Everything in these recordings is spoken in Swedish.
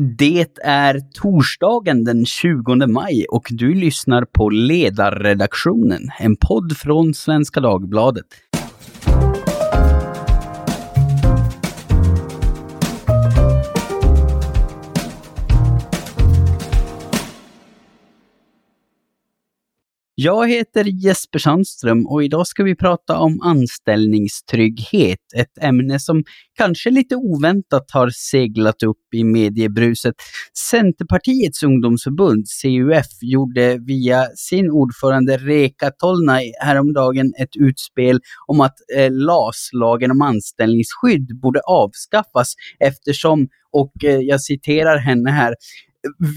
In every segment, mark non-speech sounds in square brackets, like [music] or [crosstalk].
Det är torsdagen den 20 maj och du lyssnar på Ledarredaktionen, en podd från Svenska Dagbladet. Jag heter Jesper Sandström och idag ska vi prata om anställningstrygghet. Ett ämne som kanske lite oväntat har seglat upp i mediebruset. Centerpartiets ungdomsförbund, CUF, gjorde via sin ordförande Reka Tolnai häromdagen ett utspel om att eh, LAS, lagen om anställningsskydd, borde avskaffas eftersom, och eh, jag citerar henne här,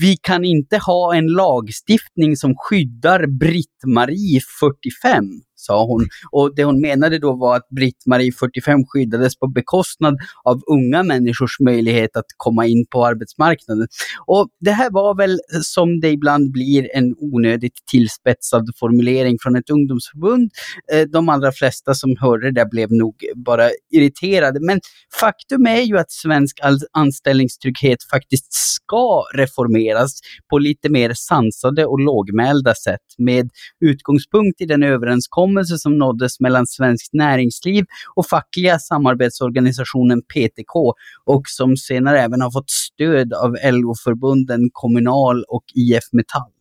vi kan inte ha en lagstiftning som skyddar Britt-Marie 45 sa hon. Och det hon menade då var att Britt-Marie 45 skyddades på bekostnad av unga människors möjlighet att komma in på arbetsmarknaden. Och det här var väl som det ibland blir en onödigt tillspetsad formulering från ett ungdomsförbund. Eh, de allra flesta som hörde det blev nog bara irriterade. Men faktum är ju att svensk anställningstrygghet faktiskt ska reformeras på lite mer sansade och lågmälda sätt med utgångspunkt i den överenskommelse överenskommelse som nåddes mellan Svenskt Näringsliv och fackliga samarbetsorganisationen PTK och som senare även har fått stöd av LO-förbunden Kommunal och IF Metall.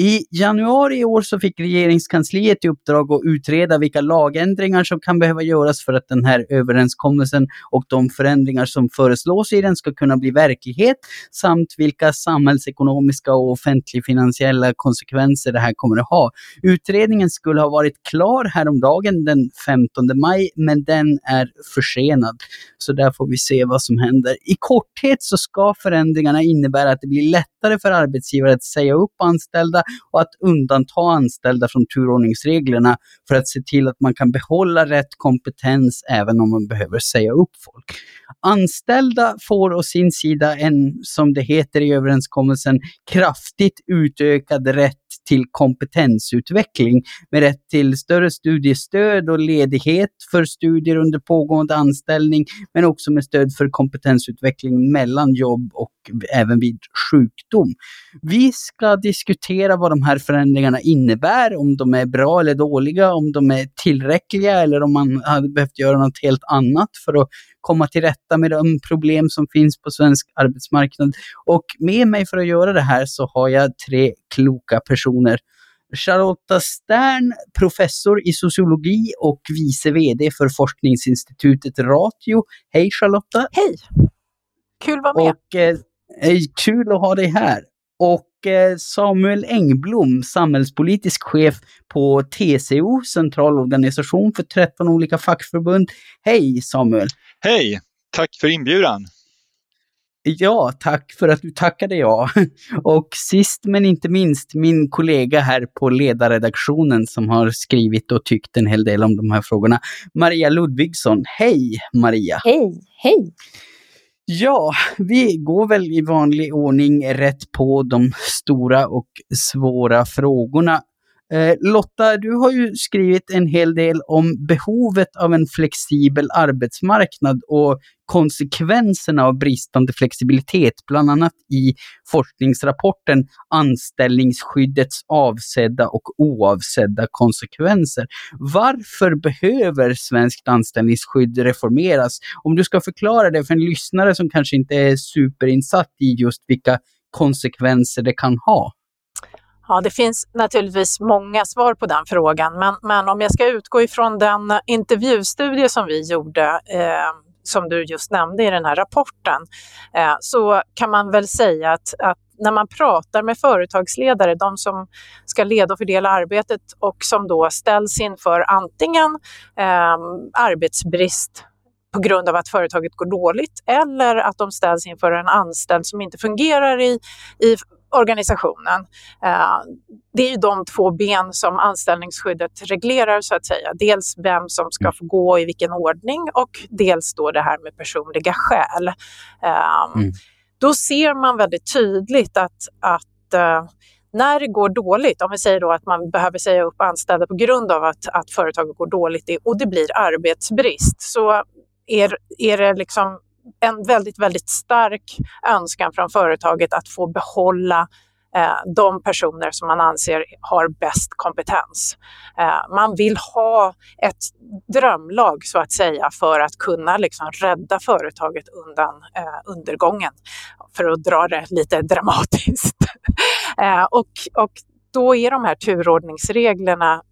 I januari i år så fick regeringskansliet i uppdrag att utreda vilka lagändringar som kan behöva göras för att den här överenskommelsen och de förändringar som föreslås i den ska kunna bli verklighet samt vilka samhällsekonomiska och offentligfinansiella konsekvenser det här kommer att ha. Utredningen skulle ha varit klar häromdagen den 15 maj men den är försenad. Så där får vi se vad som händer. I korthet så ska förändringarna innebära att det blir lättare för arbetsgivare att säga upp anställda och att undanta anställda från turordningsreglerna för att se till att man kan behålla rätt kompetens även om man behöver säga upp folk. Anställda får å sin sida en, som det heter i överenskommelsen, kraftigt utökad rätt till kompetensutveckling med rätt till större studiestöd och ledighet för studier under pågående anställning, men också med stöd för kompetensutveckling mellan jobb och även vid sjukdom. Vi ska diskutera vad de här förändringarna innebär, om de är bra eller dåliga, om de är tillräckliga eller om man hade behövt göra något helt annat för att komma till rätta med de problem som finns på svensk arbetsmarknad. Och med mig för att göra det här så har jag tre kloka personer. Charlotta Stern, professor i sociologi och vice VD för forskningsinstitutet Ratio. Hej Charlotta! Hej! Kul att vara med! Och, eh, kul att ha dig här. Och eh, Samuel Engblom, samhällspolitisk chef på TCO, centralorganisation för 13 olika fackförbund. Hej Samuel! Hej! Tack för inbjudan! Ja, tack för att du tackade ja. [laughs] Och sist men inte minst min kollega här på ledarredaktionen som har skrivit och tyckt en hel del om de här frågorna. Maria Ludvigsson. Hej Maria! Hej, hej! Ja, vi går väl i vanlig ordning rätt på de stora och svåra frågorna. Eh, Lotta, du har ju skrivit en hel del om behovet av en flexibel arbetsmarknad och konsekvenserna av bristande flexibilitet, bland annat i forskningsrapporten Anställningsskyddets avsedda och oavsedda konsekvenser. Varför behöver svenskt anställningsskydd reformeras? Om du ska förklara det för en lyssnare som kanske inte är superinsatt i just vilka konsekvenser det kan ha. Ja, det finns naturligtvis många svar på den frågan, men, men om jag ska utgå ifrån den intervjustudie som vi gjorde eh, som du just nämnde i den här rapporten, eh, så kan man väl säga att, att när man pratar med företagsledare, de som ska leda och fördela arbetet och som då ställs inför antingen eh, arbetsbrist på grund av att företaget går dåligt eller att de ställs inför en anställd som inte fungerar i, i organisationen. Eh, det är ju de två ben som anställningsskyddet reglerar så att säga. Dels vem som ska få gå i vilken ordning och dels då det här med personliga skäl. Eh, mm. Då ser man väldigt tydligt att, att eh, när det går dåligt, om vi säger då att man behöver säga upp anställda på grund av att, att företaget går dåligt och det blir arbetsbrist, så är, är det liksom en väldigt, väldigt stark önskan från företaget att få behålla eh, de personer som man anser har bäst kompetens. Eh, man vill ha ett drömlag så att säga för att kunna liksom rädda företaget undan eh, undergången, för att dra det lite [laughs] dramatiskt. Eh, och, och då är de här turordningsreglerna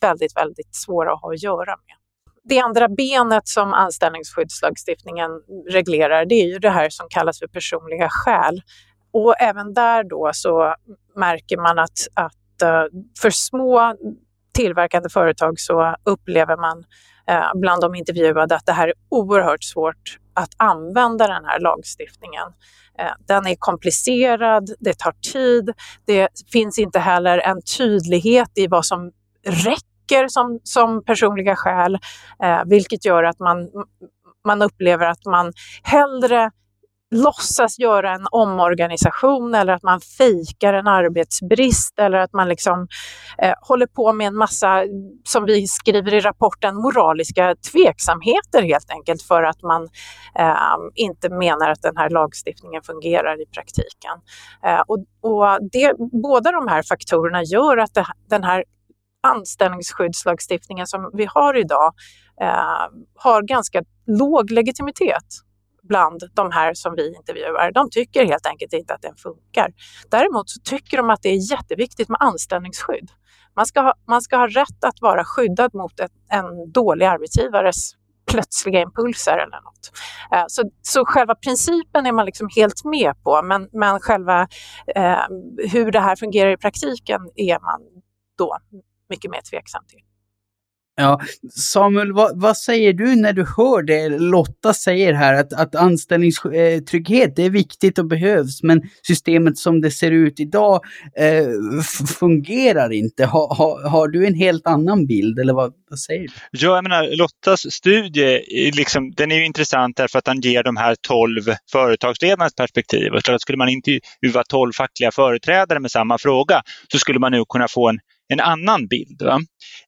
väldigt, väldigt svåra att ha att göra med. Det andra benet som anställningsskyddslagstiftningen reglerar, det är ju det här som kallas för personliga skäl. Och även där då så märker man att, att eh, för små tillverkande företag så upplever man eh, bland de intervjuade att det här är oerhört svårt att använda den här lagstiftningen. Eh, den är komplicerad, det tar tid, det finns inte heller en tydlighet i vad som räcker som, som personliga skäl, eh, vilket gör att man, man upplever att man hellre låtsas göra en omorganisation eller att man fejkar en arbetsbrist eller att man liksom eh, håller på med en massa, som vi skriver i rapporten, moraliska tveksamheter helt enkelt för att man eh, inte menar att den här lagstiftningen fungerar i praktiken. Eh, och, och det, båda de här faktorerna gör att det, den här anställningsskyddslagstiftningen som vi har idag eh, har ganska låg legitimitet bland de här som vi intervjuar. De tycker helt enkelt inte att den funkar. Däremot så tycker de att det är jätteviktigt med anställningsskydd. Man ska ha, man ska ha rätt att vara skyddad mot ett, en dålig arbetsgivares plötsliga impulser eller något. Eh, så, så själva principen är man liksom helt med på, men, men själva eh, hur det här fungerar i praktiken är man då mycket mer tveksam till. Ja, Samuel, vad, vad, säger du när du hör det Lotta säger här, att, att anställningstrygghet är viktigt och behövs, men systemet som det ser ut idag eh, fungerar inte. Ha, ha, har du en helt annan bild, eller vad, vad, säger du? Ja, jag menar, Lottas studie, liksom, den är ju intressant därför att den ger de här tolv företagsledarnas perspektiv. Och så skulle man intervjua tolv fackliga företrädare med samma fråga, så skulle man nu kunna få en en annan bild. Va?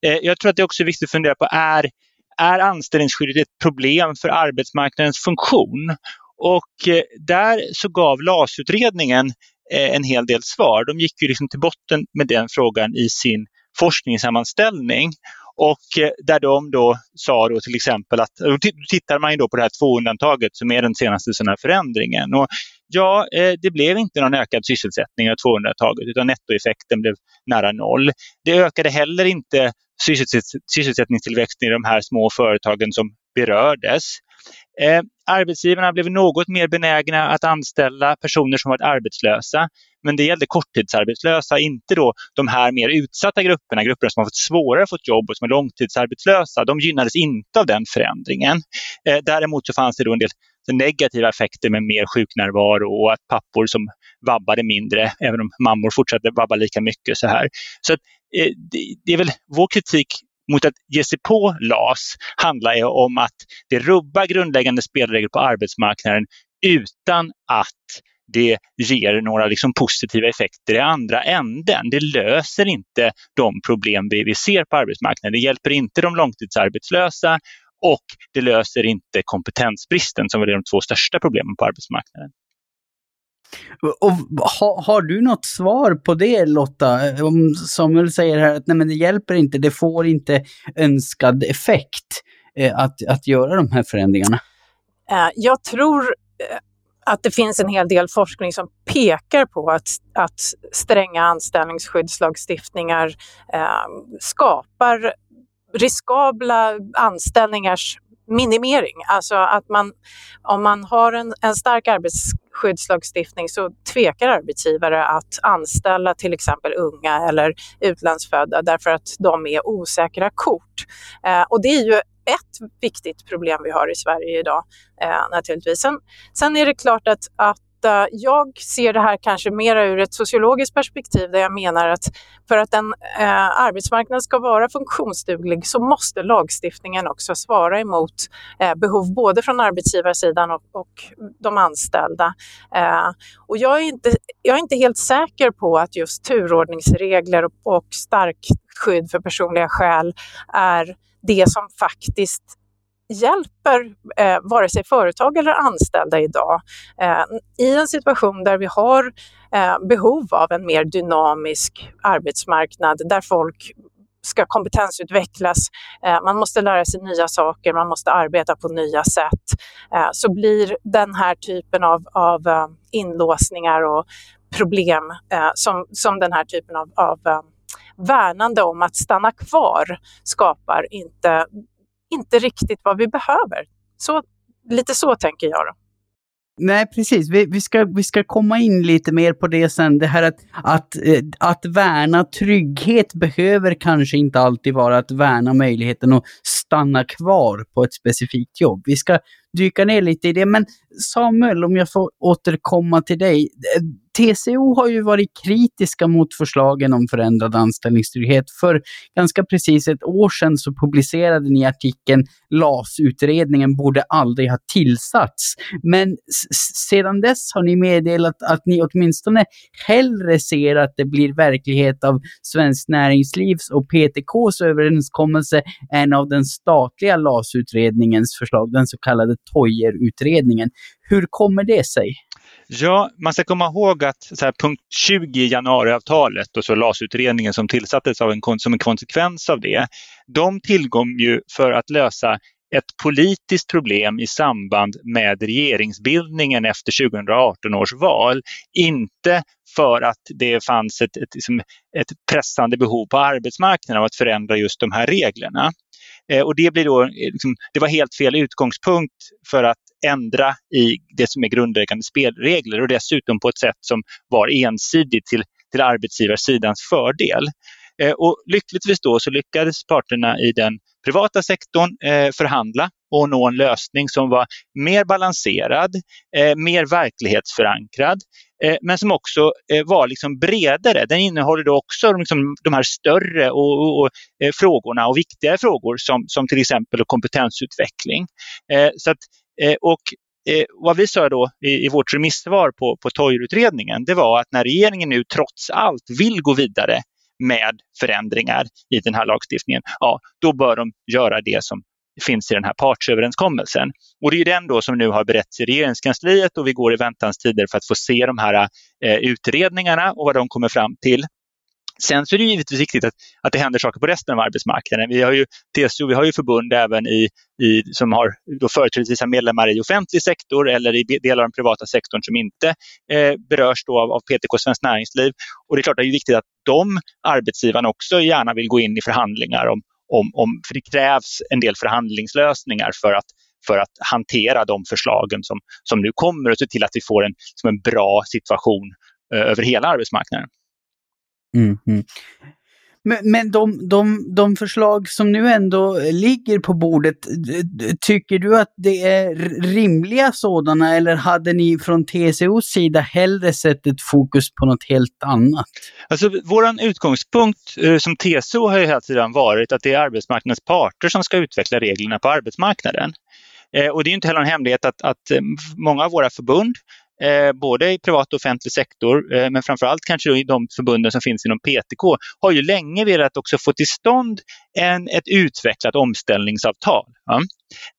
Eh, jag tror att det också är viktigt att fundera på, är, är anställningsskyddet ett problem för arbetsmarknadens funktion? Och eh, där så gav LAS-utredningen eh, en hel del svar. De gick ju liksom till botten med den frågan i sin forskningssammanställning. Och eh, där de då sa då till exempel att, då tittar man ju då på det här två-undantaget som är den senaste sån här förändringen. Och ja, eh, det blev inte någon ökad sysselsättning av två-undantaget utan nettoeffekten blev nära noll. Det ökade heller inte sysselsättningstillväxten i de här små företagen som berördes. Eh, arbetsgivarna blev något mer benägna att anställa personer som varit arbetslösa. Men det gällde korttidsarbetslösa, inte då de här mer utsatta grupperna, grupperna som har fått svårare fått jobb och som är långtidsarbetslösa. De gynnades inte av den förändringen. Eh, däremot så fanns det då en del negativa effekter med mer sjuknärvaro och att pappor som vabbade mindre, även om mammor fortsatte vabba lika mycket. så här. Så att, eh, det, det är väl vår kritik mot att ge sig på LAS handlar om att det rubbar grundläggande spelregler på arbetsmarknaden utan att det ger några liksom positiva effekter i andra änden. Det löser inte de problem vi, vi ser på arbetsmarknaden. Det hjälper inte de långtidsarbetslösa och det löser inte kompetensbristen som är de två största problemen på arbetsmarknaden. Och ha, har du något svar på det Lotta? Om Samuel säger här att nej men det hjälper inte, det får inte önskad effekt eh, att, att göra de här förändringarna. Eh, jag tror eh, att det finns en hel del forskning som pekar på att, att stränga anställningsskyddslagstiftningar eh, skapar riskabla anställningars minimering. Alltså att man, om man har en, en stark arbetsskyddslagstiftning så tvekar arbetsgivare att anställa till exempel unga eller utlandsfödda därför att de är osäkra kort. Eh, och det är ju ett viktigt problem vi har i Sverige idag eh, naturligtvis. Sen, sen är det klart att, att eh, jag ser det här kanske mer ur ett sociologiskt perspektiv där jag menar att för att en eh, arbetsmarknad ska vara funktionsduglig så måste lagstiftningen också svara emot eh, behov både från arbetsgivarsidan och, och de anställda. Eh, och jag är, inte, jag är inte helt säker på att just turordningsregler och, och starkt skydd för personliga skäl är det som faktiskt hjälper eh, vare sig företag eller anställda idag eh, i en situation där vi har eh, behov av en mer dynamisk arbetsmarknad där folk ska kompetensutvecklas, eh, man måste lära sig nya saker, man måste arbeta på nya sätt, eh, så blir den här typen av, av eh, inlåsningar och problem eh, som, som den här typen av, av eh, värnande om att stanna kvar skapar inte, inte riktigt vad vi behöver. Så, lite så tänker jag. Då. Nej, precis. Vi, vi, ska, vi ska komma in lite mer på det sen. Det här att, att, eh, att värna trygghet behöver kanske inte alltid vara att värna möjligheten att stanna kvar på ett specifikt jobb. Vi ska dyka ner lite i det. Men Samuel, om jag får återkomma till dig. TCO har ju varit kritiska mot förslagen om förändrad anställningstrygghet. För ganska precis ett år sedan så publicerade ni artikeln LAS-utredningen borde aldrig ha tillsatts. Men sedan dess har ni meddelat att ni åtminstone hellre ser att det blir verklighet av Svenskt Näringslivs och PTKs överenskommelse än av den statliga LAS-utredningens förslag, den så kallade Toijer-utredningen. Hur kommer det sig? Ja, man ska komma ihåg att så här, punkt 20 i januariavtalet och så LAS-utredningen som tillsattes av en, som en konsekvens av det, de tillkom ju för att lösa ett politiskt problem i samband med regeringsbildningen efter 2018 års val. Inte för att det fanns ett, ett, liksom, ett pressande behov på arbetsmarknaden av att förändra just de här reglerna. Eh, och det, blir då, eh, liksom, det var helt fel utgångspunkt för att ändra i det som är grundläggande spelregler och dessutom på ett sätt som var ensidigt till, till arbetsgivarsidans fördel. Eh, och lyckligtvis då så lyckades parterna i den privata sektorn eh, förhandla och nå en lösning som var mer balanserad, eh, mer verklighetsförankrad, eh, men som också eh, var liksom bredare. Den innehåller då också liksom de här större och, och, och eh, frågorna och viktigare frågor som, som till exempel kompetensutveckling. Eh, så att, eh, och vad vi sa då i, i vårt remissvar på, på Toijerutredningen, det var att när regeringen nu trots allt vill gå vidare med förändringar i den här lagstiftningen, ja, då bör de göra det som finns i den här partsöverenskommelsen. Och det är den då som nu har berätts i regeringskansliet och vi går i väntans tider för att få se de här eh, utredningarna och vad de kommer fram till. Sen så är det givetvis viktigt att, att det händer saker på resten av arbetsmarknaden. Vi har ju TCO, vi har ju förbund även i, i, som har då företrädesvis medlemmar i offentlig sektor eller i delar av den privata sektorn som inte eh, berörs då av, av PTK Svenskt Näringsliv. Och det är klart att det är viktigt att de arbetsgivarna också gärna vill gå in i förhandlingar om, om, om för det krävs en del förhandlingslösningar för att för att hantera de förslagen som, som nu kommer och se till att vi får en, som en bra situation eh, över hela arbetsmarknaden. Mm, mm. Men, men de, de, de förslag som nu ändå ligger på bordet, tycker du att det är rimliga sådana eller hade ni från TCOs sida hellre sett ett fokus på något helt annat? Alltså, Vår utgångspunkt eh, som TCO har ju hela tiden varit att det är arbetsmarknadens parter som ska utveckla reglerna på arbetsmarknaden. Eh, och det är inte heller en hemlighet att, att eh, många av våra förbund eh, både i privat och offentlig sektor, eh, men framförallt kanske i de förbunden som finns inom PTK, har ju länge velat också få till stånd en, ett utvecklat omställningsavtal. Ja.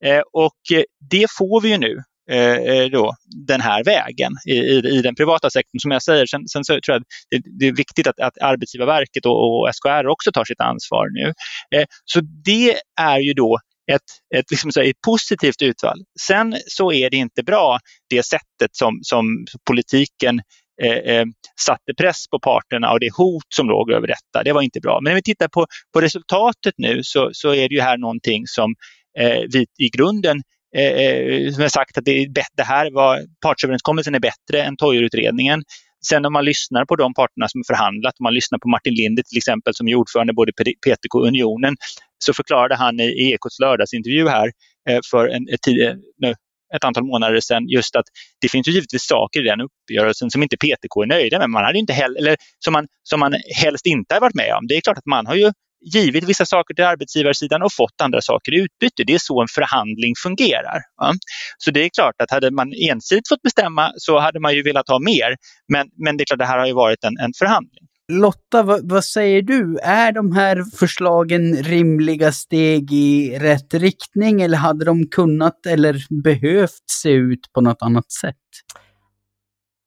Eh, och eh, det får vi ju nu eh, eh, då, den här vägen i, i, i, den privata sektorn. Som jag säger, sen, sen så tror jag att det, det är viktigt att, att Arbetsgivarverket och, och, SKR också tar sitt ansvar nu. Eh, så det är ju då ett, ett, liksom så ett positivt utfall. Sen så är det inte bra det sättet som, som politiken eh, eh, satte press på parterna och det hot som låg över detta. Det var inte bra. Men när vi tittar på, på resultatet nu så, så är det ju här någonting som eh, vi i grunden eh, eh som jag sagt att det, det här var, partsöverenskommelsen är bättre än Toijerutredningen. Sen om man lyssnar på de parterna som förhandlat, om man lyssnar på Martin Linde till exempel som är ordförande både PTK och Unionen, så förklarade han i Ekots lördagsintervju här eh, för en, ett, eh, nu, ett antal månader sedan just att det finns ju givetvis saker i den uppgörelsen som inte PTK är nöjda med, man hade inte heller, eller som, man, som man helst inte har varit med om. Det är klart att man har ju givit vissa saker till arbetsgivarsidan och fått andra saker i utbyte. Det är så en förhandling fungerar. Va? Så det är klart att hade man ensidigt fått bestämma så hade man ju velat ha mer. Men, men det är klart, det här har ju varit en, en förhandling. Lotta, vad, vad, säger du? Är de här förslagen rimliga steg i rätt riktning eller hade de kunnat eller behövt se ut på något annat sätt?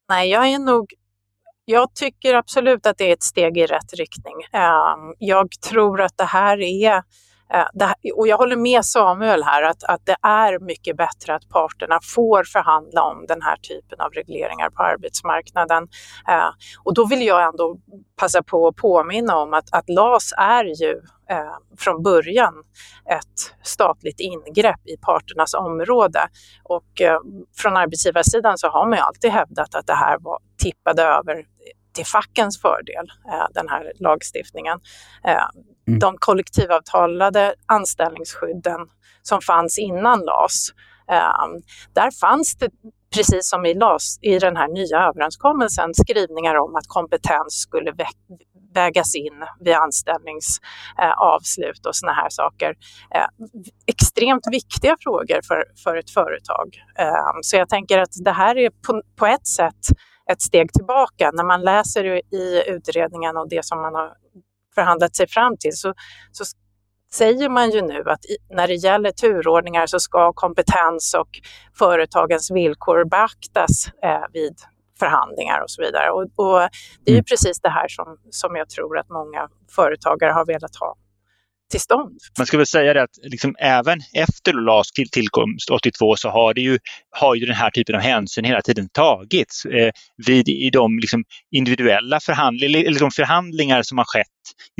Nej, jag är nog jag tycker absolut att det är ett steg i rätt riktning. Ehm, jag tror att det här är Eh, och jag håller med Samuel här att, att det är mycket bättre att parterna får förhandla om den här typen av regleringar på arbetsmarknaden. Eh, och då vill jag ändå passa på att påminna om att, att LAS är ju eh, från början ett statligt ingrepp i parternas område. Och eh, från arbetsgivarsidan så har man ju alltid hävdat att det här var, tippade över till fackens fördel, eh, den här lagstiftningen. Mm. de kollektivavtalade anställningsskydden som fanns innan LAS. Um, där fanns det, precis som i LAS, i den här nya överenskommelsen, skrivningar om att kompetens skulle vä vägas in vid anställningsavslut eh, och såna här saker. Ehm, extremt viktiga frågor för, för ett företag. Ehm, så jag tänker att det här är på, på ett sätt ett steg tillbaka. När man läser i utredningen och det som man har förhandlat sig fram till så, så säger man ju nu att när det gäller turordningar så ska kompetens och företagens villkor beaktas eh, vid förhandlingar och så vidare. Och, och det är ju mm. precis det här som, som jag tror att många företagare har velat ha till stånd. Man ska väl säga det att liksom även efter LAS tillkomst 82 så har, det ju, har ju den här typen av hänsyn hela tiden tagits eh, vid i de liksom, individuella förhandlingar, eller de förhandlingar som har skett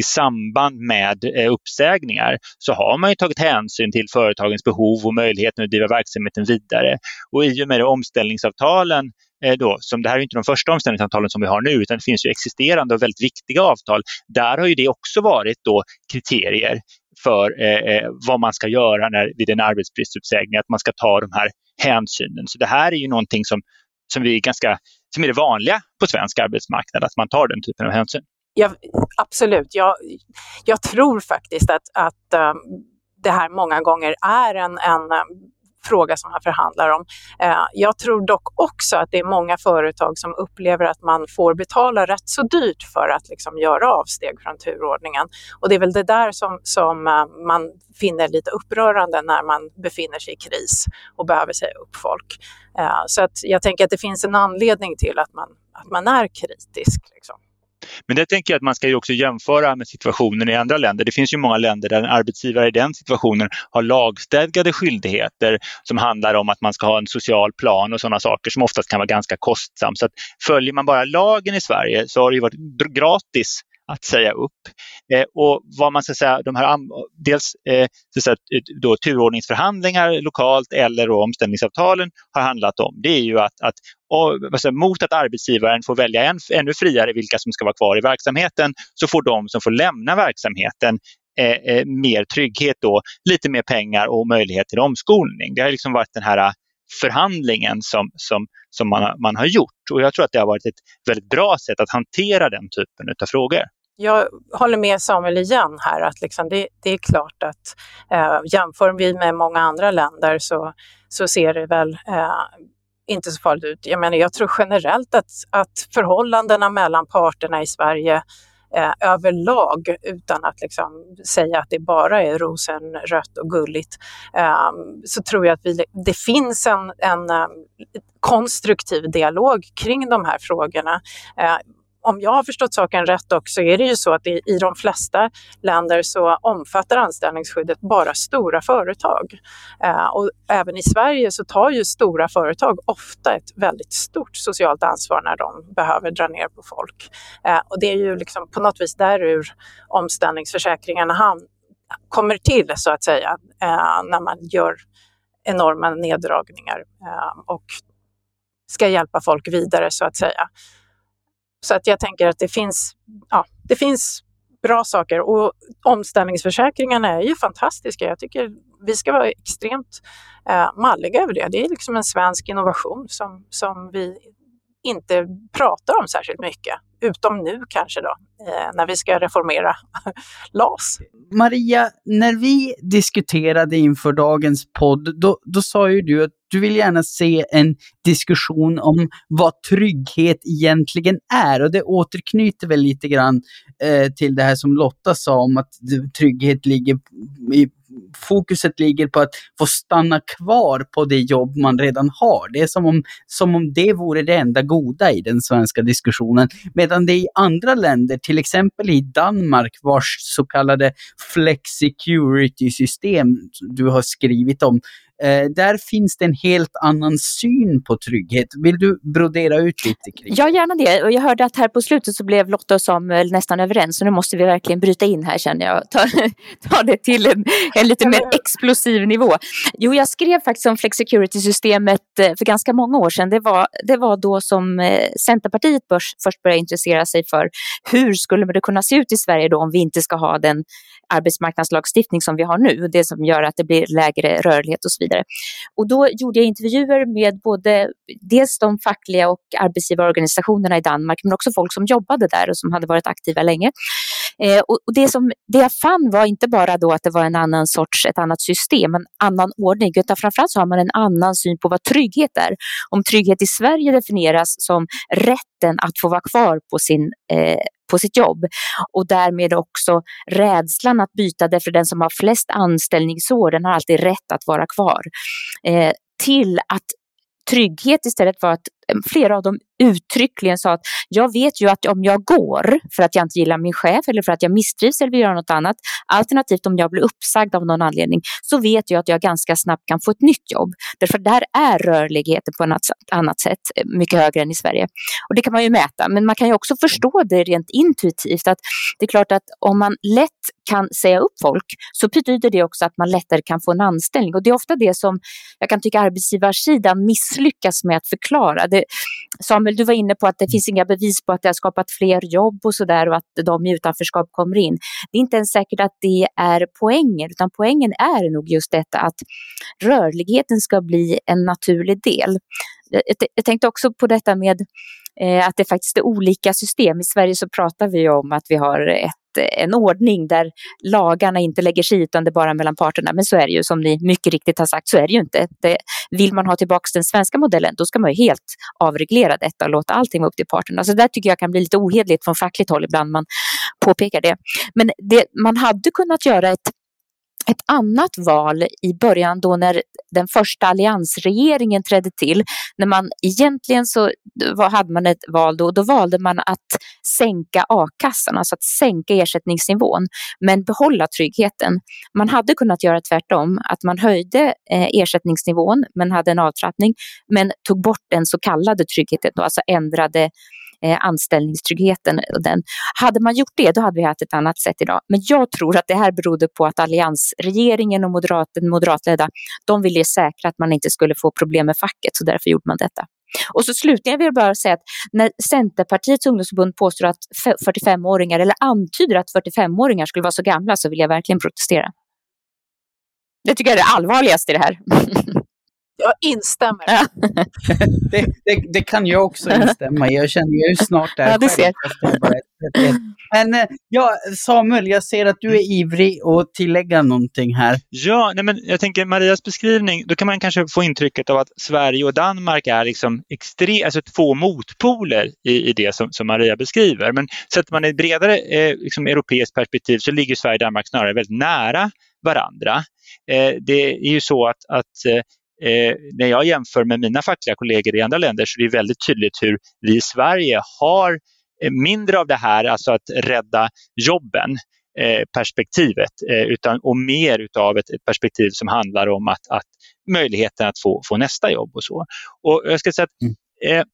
i samband med eh, uppsägningar så har man ju tagit hänsyn till företagens behov och möjligheten att driva verksamheten vidare. Och i och med omställningsavtalen Eh, då, som det här är inte de första omställningsavtalen som vi har nu, utan det finns ju existerande och väldigt viktiga avtal. Där har ju det också varit då kriterier för eh, eh vad man ska göra när, vid en arbetsbristuppsägning, att man ska ta de här hänsynen. Så det här är ju någonting som, som, vi är ganska, som är det vanliga på svensk arbetsmarknad, att man tar den typen av hänsyn. Ja, absolut. Jag, jag tror faktiskt att, att um, det här många gånger är en, en fråga som man förhandlar om. Eh, jag tror dock också att det är många företag som upplever att man får betala rätt så dyrt för att liksom göra avsteg från turordningen. Och det är väl det där som, som eh, man finner lite upprörande när man befinner sig i kris och behöver säga upp folk. Eh, så att jag tänker att det finns en anledning till att man, att man är kritisk. Liksom. Men det tänker jag att man ska ju också jämföra med situationen i andra länder. Det finns ju många länder där en arbetsgivare i den situationen har lagstadgade skyldigheter som handlar om att man ska ha en social plan och sådana saker som oftast kan vara ganska kostsamt. Så att följer man bara lagen i Sverige så har det ju varit gratis att säga upp. Eh, och vad man ska säga, de här, dels eh, så säga, då, turordningsförhandlingar lokalt eller då omställningsavtalen har handlat om, det är ju att, att och, alltså, mot att arbetsgivaren får välja än, ännu friare vilka som ska vara kvar i verksamheten så får de som får lämna verksamheten eh, eh mer trygghet då, lite mer pengar och möjlighet till omskolning. Det har liksom varit den här förhandlingen som, som, som man, man har gjort och jag tror att det har varit ett väldigt bra sätt att hantera den typen av frågor jag håller med Samuel igen här att liksom det, det, är klart att eh, jämför vi med många andra länder så, så ser det väl eh, inte så farligt ut. Jag menar, jag tror generellt att, att förhållandena mellan parterna i Sverige eh, överlag, utan att liksom säga att det bara är rosenrött och gulligt, eh, så tror jag att vi, det finns en, en eh, konstruktiv dialog kring de här frågorna. Eh, om jag har förstått saken rätt också är det ju så att i, i de flesta länder så omfattar anställningsskyddet bara stora företag. Eh, och även i Sverige så tar ju stora företag ofta ett väldigt stort socialt ansvar när de behöver dra ner på folk. Eh, och det är ju liksom på något vis därur omställningsförsäkringarna kommer till så att säga, eh, när man gör enorma neddragningar eh, och ska hjälpa folk vidare så att säga. Så att jag tänker att det finns, ja, det finns bra saker och omställningsförsäkringarna är ju fantastiska. Jag tycker vi ska vara extremt eh, malliga över det. Det är liksom en svensk innovation som, som vi inte pratar om särskilt mycket. Utom nu kanske då, eh, när vi ska reformera [laughs] LAS. Maria, när vi diskuterade inför dagens podd, då, då sa ju du att du vill gärna se en diskussion om vad trygghet egentligen är. Och det återknyter väl lite grann eh, till det här som Lotta sa om att trygghet ligger i fokuset ligger på att få stanna kvar på det jobb man redan har. Det är som om, som om det vore det enda goda i den svenska diskussionen. Medan det i andra länder, till exempel i Danmark, vars så kallade flexicurity-system du har skrivit om, Eh, Eh, där finns det en helt annan syn på trygghet. Vill du brodera ut lite kring Ja, gärna det. Och jag hörde att här på slutet så blev Lotta och Samuel nästan överens, så nu måste vi verkligen bryta in här känner jag. Ta, [laughs] ta det till en, en lite mer explosiv nivå. Jo, jag skrev faktiskt om flexicurity-systemet eh, för ganska många år sedan. Det var, det var då som eh, Centerpartiet börs, först började intressera sig för hur skulle det kunna se ut i Sverige då om vi inte ska ha den arbetsmarknadslagstiftning som vi har nu, det som gör att det blir lägre rörlighet och så vidare. Och då gjorde jag intervjuer med både dels de fackliga och arbetsgivarorganisationerna i Danmark, men också folk som jobbade där och som hade varit aktiva länge. Eh, och det, som, det jag fann var inte bara då att det var en annan sorts, ett annat system, en annan ordning, utan framförallt så har man en annan syn på vad trygghet är. Om trygghet i Sverige definieras som rätten att få vara kvar på sin eh, på sitt jobb och därmed också rädslan att byta därför den som har flest anställningsår den har alltid rätt att vara kvar. Eh, till att trygghet istället var att flera av dem uttryckligen sa att jag vet ju att om jag går för att jag inte gillar min chef eller för att jag misstrivs eller vill göra något annat, alternativt om jag blir uppsagd av någon anledning, så vet jag att jag ganska snabbt kan få ett nytt jobb. Därför där är rörligheten på ett annat sätt eh, mycket högre än i Sverige. Och det kan man ju mäta, men man kan ju också förstå det rent intuitivt att det är klart att om man lätt kan säga upp folk så betyder det också att man lättare kan få en anställning. Och det är ofta det som jag kan tycka arbetsgivarsidan misslyckas med att förklara. Det, Samuel, du var inne på att det finns inga bevis på att det har skapat fler jobb och sådär och att de i utanförskap kommer in. Det är inte ens säkert att det är poängen, utan poängen är nog just detta att rörligheten ska bli en naturlig del. Jag, jag tänkte också på detta med eh, att det faktiskt är olika system. I Sverige så pratar vi om att vi har ett en ordning där lagarna inte lägger sig utan det är bara mellan parterna. Men så är det ju, som ni mycket riktigt har sagt, så är det ju inte. Det, vill man ha tillbaka den svenska modellen, då ska man ju helt avreglera detta och låta allting vara upp till parterna. Så där tycker jag kan bli lite ohederligt från fackligt håll ibland man påpekar det. Men det, man hade kunnat göra ett ett annat val i början då när den första alliansregeringen trädde till. När man egentligen så hade man ett val då, då valde man att sänka a-kassan, alltså att sänka ersättningsnivån, men behålla tryggheten. Man hade kunnat göra tvärtom, att man höjde eh, ersättningsnivån men hade en avtrappning, men tog bort den så kallade tryggheten, då, alltså ändrade eh, anställningstryggheten. Den. Hade man gjort det, då hade vi haft ett annat sätt idag. Men jag tror att det här berodde på att alliansregeringen och moderat, den moderatledda, de ville säkra att man inte skulle få problem med facket, så därför gjorde man detta. Och så slutligen vill jag bara säga att när Centerpartiets ungdomsförbund påstår att 45-åringar, eller antyder att 45-åringar skulle vara så gamla, så vill jag verkligen protestera. Det tycker jag är det allvarligaste i det här. [laughs] Jag instämmer. [laughs] det, det, det, kan jag också instämma i. Jag känner ju snart där ja, du ser. Men eh, ja, Samuel, jag ser att du är ivrig att tillägga någonting här. Ja, nej men jag tänker Marias beskrivning, då kan man kanske få intrycket av att Sverige och Danmark är liksom extre, alltså två motpoler i, i det som, som Maria beskriver. Men sätter man ett bredare eh, liksom europeiskt perspektiv så ligger Sverige och Danmark snarare väldigt nära varandra. Eh, det är ju så att, att eh, när jag jämför med mina fackliga kollegor i andra länder så är det väldigt tydligt hur vi i Sverige har eh, mindre av det här, alltså att rädda jobben, eh, perspektivet eh, utan, och mer utav ett, ett, perspektiv som handlar om att, att möjligheten att få, få nästa jobb och så. Och jag ska säga att, mm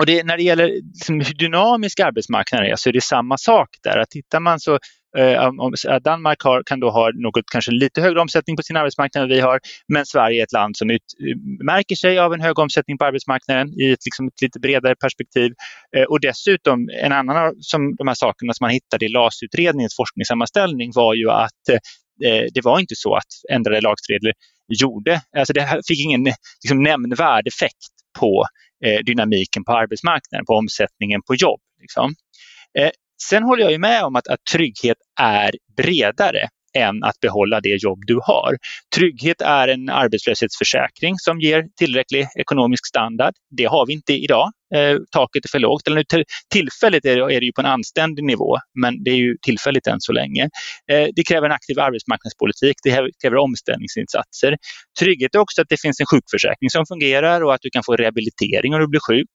och det, när det gäller liksom, hur dynamisk arbetsmarknaden är så är det samma sak där. Att tittar man eh, så Eh, Danmark har, kan då ha något kanske lite högre omsättning på sin arbetsmarknad än vi har, men Sverige är ett land som eh, märker sig av en hög omsättning på arbetsmarknaden i ett, liksom, ett lite bredare perspektiv. Eh, och dessutom, en annan av som, de här sakerna som man hittade i LAS-utredningens forskningssammanställning var ju att eh, eh det var inte så att ändrade lagregler gjorde, alltså det fick ingen liksom, nämnvärd effekt på Eh, dynamiken på arbetsmarknaden, på omsättningen på jobb. Liksom. Eh, sen håller jag med om att, att trygghet är bredare än att behålla det jobb du har. Trygghet är en arbetslöshetsförsäkring som ger tillräcklig ekonomisk standard. Det har vi inte idag. Eh, taket är för lågt. Eller nu, tillfälligt är det, är det ju på en anständig nivå, men det är ju tillfälligt än så länge. Eh, det kräver en aktiv arbetsmarknadspolitik, det kräver omställningsinsatser. Trygghet är också att det finns en sjukförsäkring som fungerar och att du kan få rehabilitering om du blir sjuk.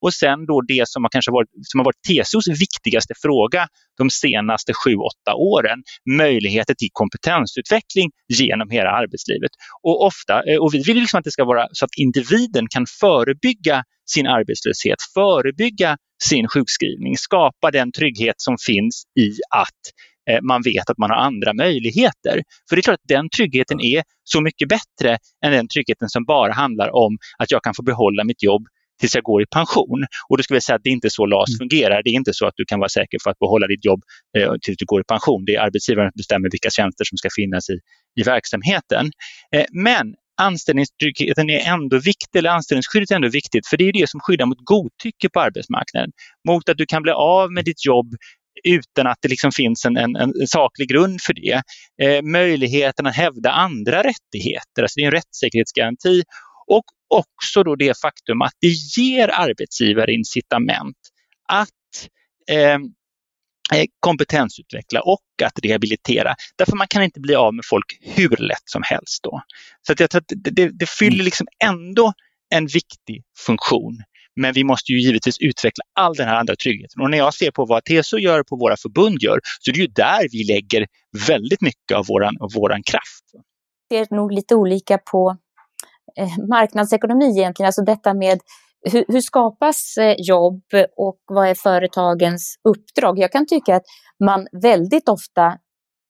Och sen då det som har, kanske varit, som har varit TCOs viktigaste fråga de senaste sju, åtta åren, möjligheter till kompetensutveckling genom hela arbetslivet. Och, ofta, eh, och vi vill liksom att det ska vara så att individen kan förebygga sin arbetslöshet, förebygga sin sjukskrivning, skapa den trygghet som finns i att eh, man vet att man har andra möjligheter. För det är klart att den tryggheten är så mycket bättre än den tryggheten som bara handlar om att jag kan få behålla mitt jobb tills jag går i pension. Och då ska vi säga att det är inte så LAS mm. fungerar. Det är inte så att du kan vara säker på att behålla ditt jobb eh, tills du går i pension. Det är arbetsgivaren som bestämmer vilka tjänster som ska finnas i, i verksamheten. Eh, men anställningstryggheten är ändå viktig, eller anställningsskyddet är ändå viktigt, för det är det som skyddar mot godtycke på arbetsmarknaden. Mot att du kan bli av med ditt jobb utan att det liksom finns en, en, en saklig grund för det. Eh, möjligheten att hävda andra rättigheter, alltså det är en rättssäkerhetsgaranti och också då det faktum att det ger arbetsgivare incitament att eh, eh, kompetensutveckla och att rehabilitera. Därför man kan inte bli av med folk hur lätt som helst. Då. Så att jag tror att det, det, det fyller liksom ändå en viktig funktion. Men vi måste ju givetvis utveckla all den här andra tryggheten. Och när jag ser på vad TSO gör och på våra förbund gör så är det ju där vi lägger väldigt mycket av våran, av våran kraft. Det är nog lite olika på Eh, marknadsekonomi egentligen, alltså detta med hur, hur, skapas eh, jobb och vad är företagens uppdrag? Jag kan tycka att man väldigt ofta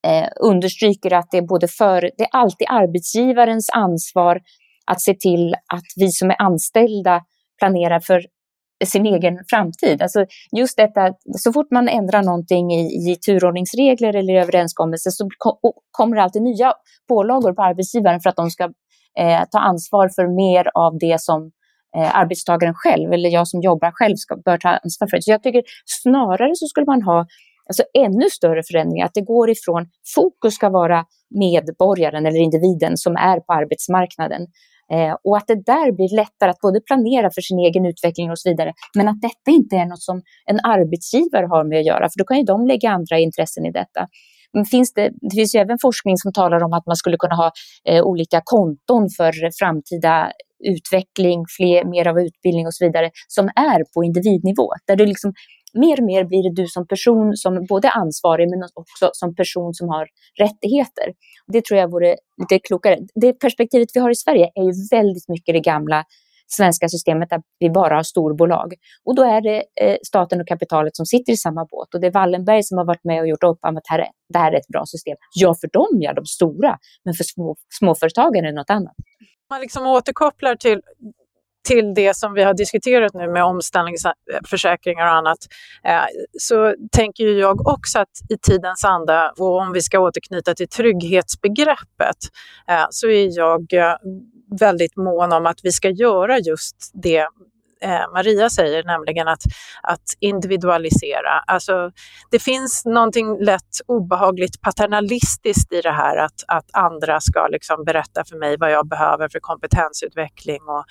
eh, understryker att det är både för, det är alltid arbetsgivarens ansvar att se till att vi som är anställda planerar för sin egen framtid. Alltså just detta, så fort man ändrar någonting i, i turordningsregler eller överenskommelser så kommer det alltid nya pålagor på arbetsgivaren för att de ska eh, ta ansvar för mer av det som eh, arbetstagaren själv, eller jag som jobbar själv, ska, bör ta ansvar för. Så jag tycker snarare så skulle man ha alltså ännu större förändringar, att det går ifrån fokus ska vara medborgaren eller individen som är på arbetsmarknaden. Eh, och att det där blir lättare att både planera för sin egen utveckling och så vidare, men att detta inte är något som en arbetsgivare har med att göra, för då kan ju de lägga andra intressen i detta. Men finns det, det finns ju även forskning som talar om att man skulle kunna ha eh, olika konton för framtida utveckling, fler, mer av utbildning och så vidare, som är på individnivå. Där du liksom, mer och mer blir det du som person som både ansvarig men också som person som har rättigheter. Det tror jag vore lite klokare. Det perspektivet vi har i Sverige är ju väldigt mycket det gamla svenska systemet där vi bara har storbolag. Och då är det eh, staten och kapitalet som sitter i samma båt. Och det är Wallenberg som har varit med och gjort upp om att det här är, det här är ett bra system. Ja, för dem, ja, de stora. Men för små, småföretagen är det något annat. Man liksom återkopplar till till det som vi har diskuterat nu med omställningsförsäkringar och annat, eh, så tänker jag också att i tidens anda, och om vi ska återknyta till trygghetsbegreppet, eh, så är jag väldigt mån om att vi ska göra just det eh, Maria säger, nämligen att, att individualisera. Alltså, det finns någonting lätt obehagligt paternalistiskt i det här att, att andra ska liksom berätta för mig vad jag behöver för kompetensutveckling. Och,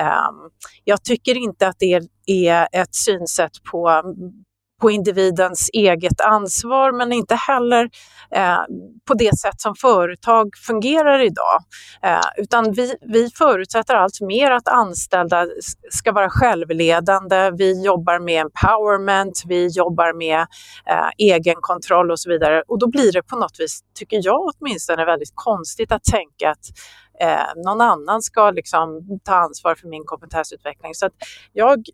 um, jag tycker inte att det är ett synsätt på på individens eget ansvar men inte heller eh, på det sätt som företag fungerar idag. Eh, utan vi, vi förutsätter allt mer att anställda ska vara självledande. Vi jobbar med empowerment, vi jobbar med eh, egenkontroll och så vidare. Och då blir det på något vis, tycker jag åtminstone, väldigt konstigt att tänka att eh, någon annan ska liksom ta ansvar för min kompetensutveckling. Så jag,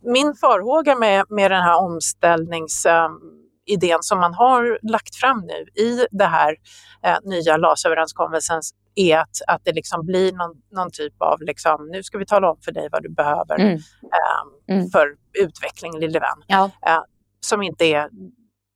min farhåga med, med den här omställningsidén som man har lagt fram nu i det här eh, nya LAS-överenskommelsen är att, att det liksom blir någon, någon typ av, liksom, nu ska vi tala om för dig vad du behöver mm. Eh, mm. för utveckling lille vän. Ja. Eh, som inte är,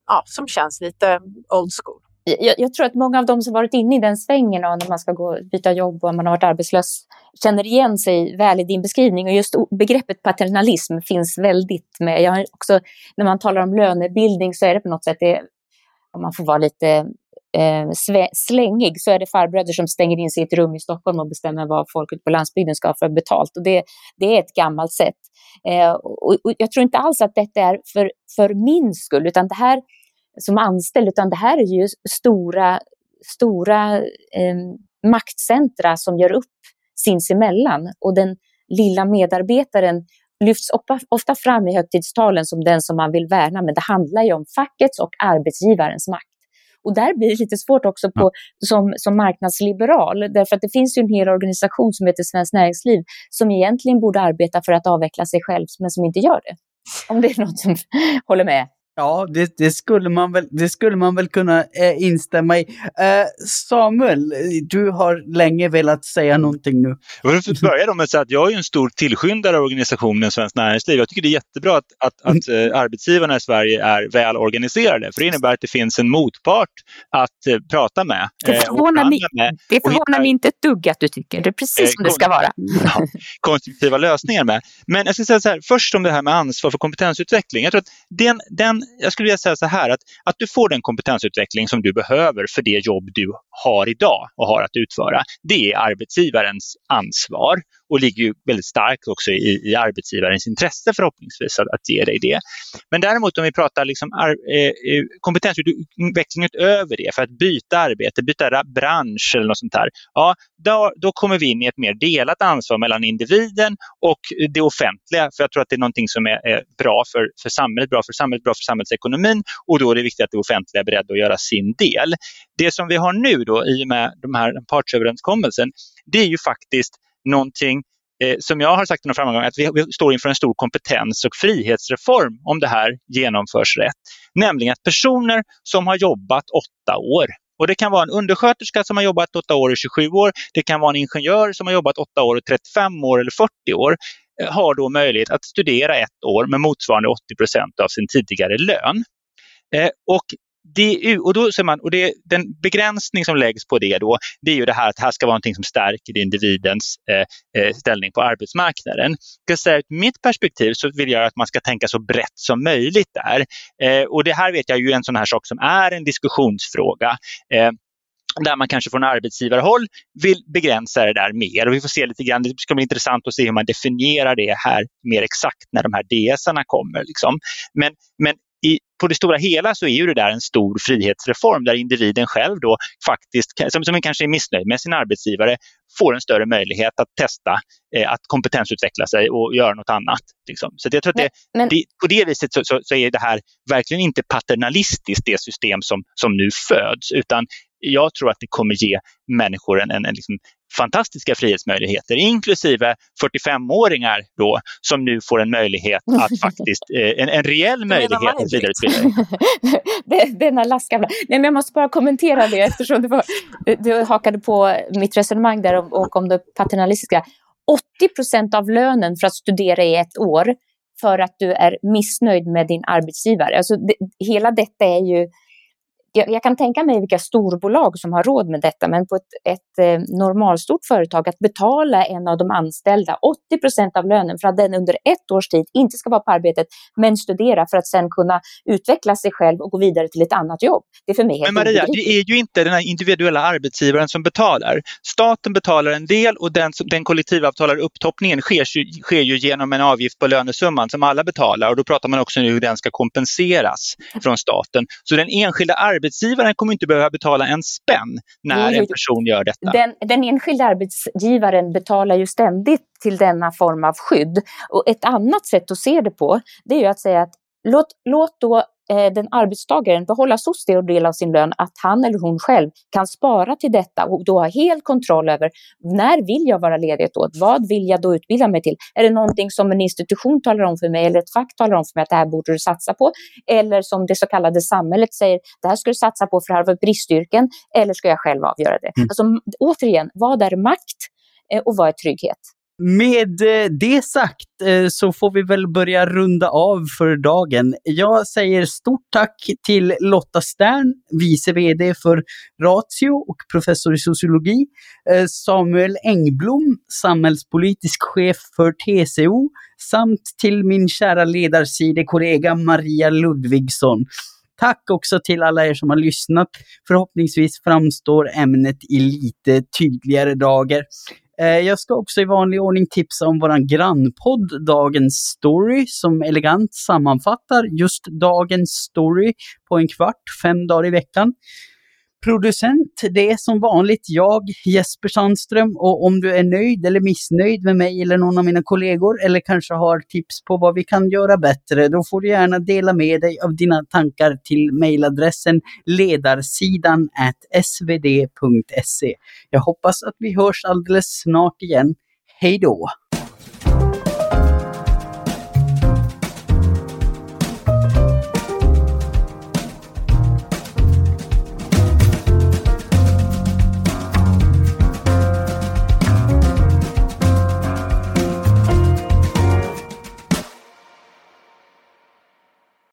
ja, som känns lite old school jag, jag, tror att många av de som varit inne i den svängen och när man ska gå byta jobb och man har varit arbetslös känner igen sig väl i din beskrivning. Och just begreppet paternalism finns väldigt med. Jag har också, när man talar om lönebildning så är det på något sätt, det, om man får vara lite eh, slängig, så är det farbröder som stänger in sig i ett rum i Stockholm och bestämmer vad folket på landsbygden ska ha för betalt. Och det, det är ett gammalt sätt. Eh, och, och jag tror inte alls att detta är för, för min skull, utan det här som anställd, utan det här är ju stora, stora eh, maktcentra som gör upp sinsemellan. Och den lilla medarbetaren lyfts ofta fram i högtidstalen som den som man vill värna, men det handlar ju om fackets och arbetsgivarens makt. Och där blir det lite svårt också på, som, som marknadsliberal, därför att det finns ju en hel organisation som heter Svenskt Näringsliv som egentligen borde arbeta för att avveckla sig själv, men som inte gör det. Om det är något som [laughs] håller med. Ja, det, det, skulle man väl, det skulle man väl kunna eh, instämma i. Eh, Samuel, du har länge velat säga någonting nu. Jag vill börja med att säga att jag är en stor tillskyndare av organisationen Svenskt Näringsliv. Jag tycker det är jättebra att, att, att mm. eh, arbetsgivarna i Sverige är väl organiserade, för det innebär att det finns en motpart att eh, prata med. Det eh, förvånar, mig, med det förvånar mig inte ett dugg att du tycker. Det är precis som det ska vara. [laughs] Ja, konstruktiva lösningar med. Men jag ska säga så här, först om det här med ansvar för kompetensutveckling. Jag tror att den, den jag skulle vilja säga så här att, att du får den kompetensutveckling som du behöver för det jobb du har idag och har att utföra. Det är arbetsgivarens ansvar och ligger ju väldigt starkt också i, i arbetsgivarens intresse förhoppningsvis att, att ge dig det. Men däremot om vi pratar liksom ar, eh, eh kompetensutveckling utöver det för att byta arbete, byta bransch eller något sånt här, ja, då, då kommer vi in i ett mer delat ansvar mellan individen och det offentliga. För jag tror att det är någonting som är, är bra för, för samhället, bra för samhället, bra för samhällsekonomin och då är det viktigt att det offentliga är beredd att göra sin del. Det som vi har nu då i och med de här partsöverenskommelsen, det är ju faktiskt någonting eh, som jag har sagt i några att vi, vi, står inför en stor kompetens och frihetsreform om det här genomförs rätt. Nämligen att personer som har jobbat åtta år och Det kan vara en undersköterska som har jobbat åtta år och 27 år. Det kan vara en ingenjör som har jobbat åtta år och 35 år eller 40 år. Eh, har då möjlighet att studera ett år med motsvarande 80 procent av sin tidigare lön. Eh, och det, och då ser man, och det, den begränsning som läggs på det då, det är ju det här att det här ska vara någonting som stärker individens eh, eh ställning på arbetsmarknaden. Jag säga, ur mitt perspektiv så vill jag att man ska tänka så brett som möjligt där. Eh, och det här vet jag ju är en sån här sak som är en diskussionsfråga. Eh, där man kanske från arbetsgivarhåll vill begränsa det där mer. Och vi får se lite grann, det ska bli intressant att se hur man definierar det här mer exakt när de här DSarna kommer. Liksom. Men, men på det stora hela så är ju det där en stor frihetsreform där individen själv då faktiskt, som, som kanske är missnöjd med sin arbetsgivare, får en större möjlighet att testa, eh, att kompetensutveckla sig och göra något annat. Liksom. Så jag tror att det, men, det, på det viset så, så, så, är det här verkligen inte paternalistiskt, det system som, som nu föds, utan jag tror att det kommer ge människor en, en, en liksom fantastiska frihetsmöjligheter, inklusive 45-åringar då, som nu får en möjlighet [laughs] att faktiskt, eh, en, en reell möjlighet att vidareutbilda [laughs] det, Denna lastgamla. Nej, men jag måste bara kommentera det eftersom det var, du hakade på mitt resonemang där och, och om det paternalistiska. 80 procent av lönen för att studera i ett år för att du är missnöjd med din arbetsgivare. Alltså det, hela detta är ju jag, jag, kan tänka mig vilka storbolag som har råd med detta, men på ett, ett eh, normalstort företag att betala en av de anställda 80 procent av lönen för att den under ett års tid inte ska vara på arbetet, men studera för att sen kunna utveckla sig själv och gå vidare till ett annat jobb. Det är för mig helt Men Maria, det är ju inte den här individuella arbetsgivaren som betalar. Staten betalar en del och den, den kollektivavtalade upptoppningen sker, sker ju genom en avgift på lönesumman som alla betalar och då pratar man också nu hur den ska kompenseras från staten. Så den enskilda arbetsgivaren arbetsgivaren kommer inte behöva betala en spänn när en person gör detta. Den, den enskilda arbetsgivaren betalar ju ständigt till denna form av skydd. Och ett annat sätt att se det på, det är ju att säga att låt, låt då eh, den arbetstagaren behålla så stor del av sin lön att han eller hon själv kan spara till detta och då ha helt kontroll över när vill jag vara ledig ett år? Vad vill jag då utbilda mig till? Är det någonting som en institution talar om för mig eller ett fack talar om för mig att det här borde du satsa på? Eller som det så kallade samhället säger, det här ska du satsa på för här var bristyrken eller ska jag själv avgöra det? Mm. Alltså, återigen, vad är makt eh, och vad är trygghet? Med eh, det sagt eh, så får vi väl börja runda av för dagen. Jag säger stort tack till Lotta Stern, vice VD för Ratio och professor i sociologi, eh, Samuel Engblom, samhällspolitisk chef för TCO, samt till min kära ledarsidekollega Maria Ludvigsson. Tack också till alla er som har lyssnat. Förhoppningsvis framstår ämnet i lite tydligare dagar. Eh, jag ska också i vanlig ordning tipsa om våran grannpodd Dagens Story som elegant sammanfattar just dagens story på en kvart, fem dagar i veckan. Producent, det är som vanligt jag, Jesper Sandström, och om du är nöjd eller missnöjd med mig eller någon av mina kollegor eller kanske har tips på vad vi kan göra bättre, då får du gärna dela med dig av dina tankar till mejladressen ledarsidan svd.se. Jag hoppas att vi hörs alldeles snart igen. Hej då!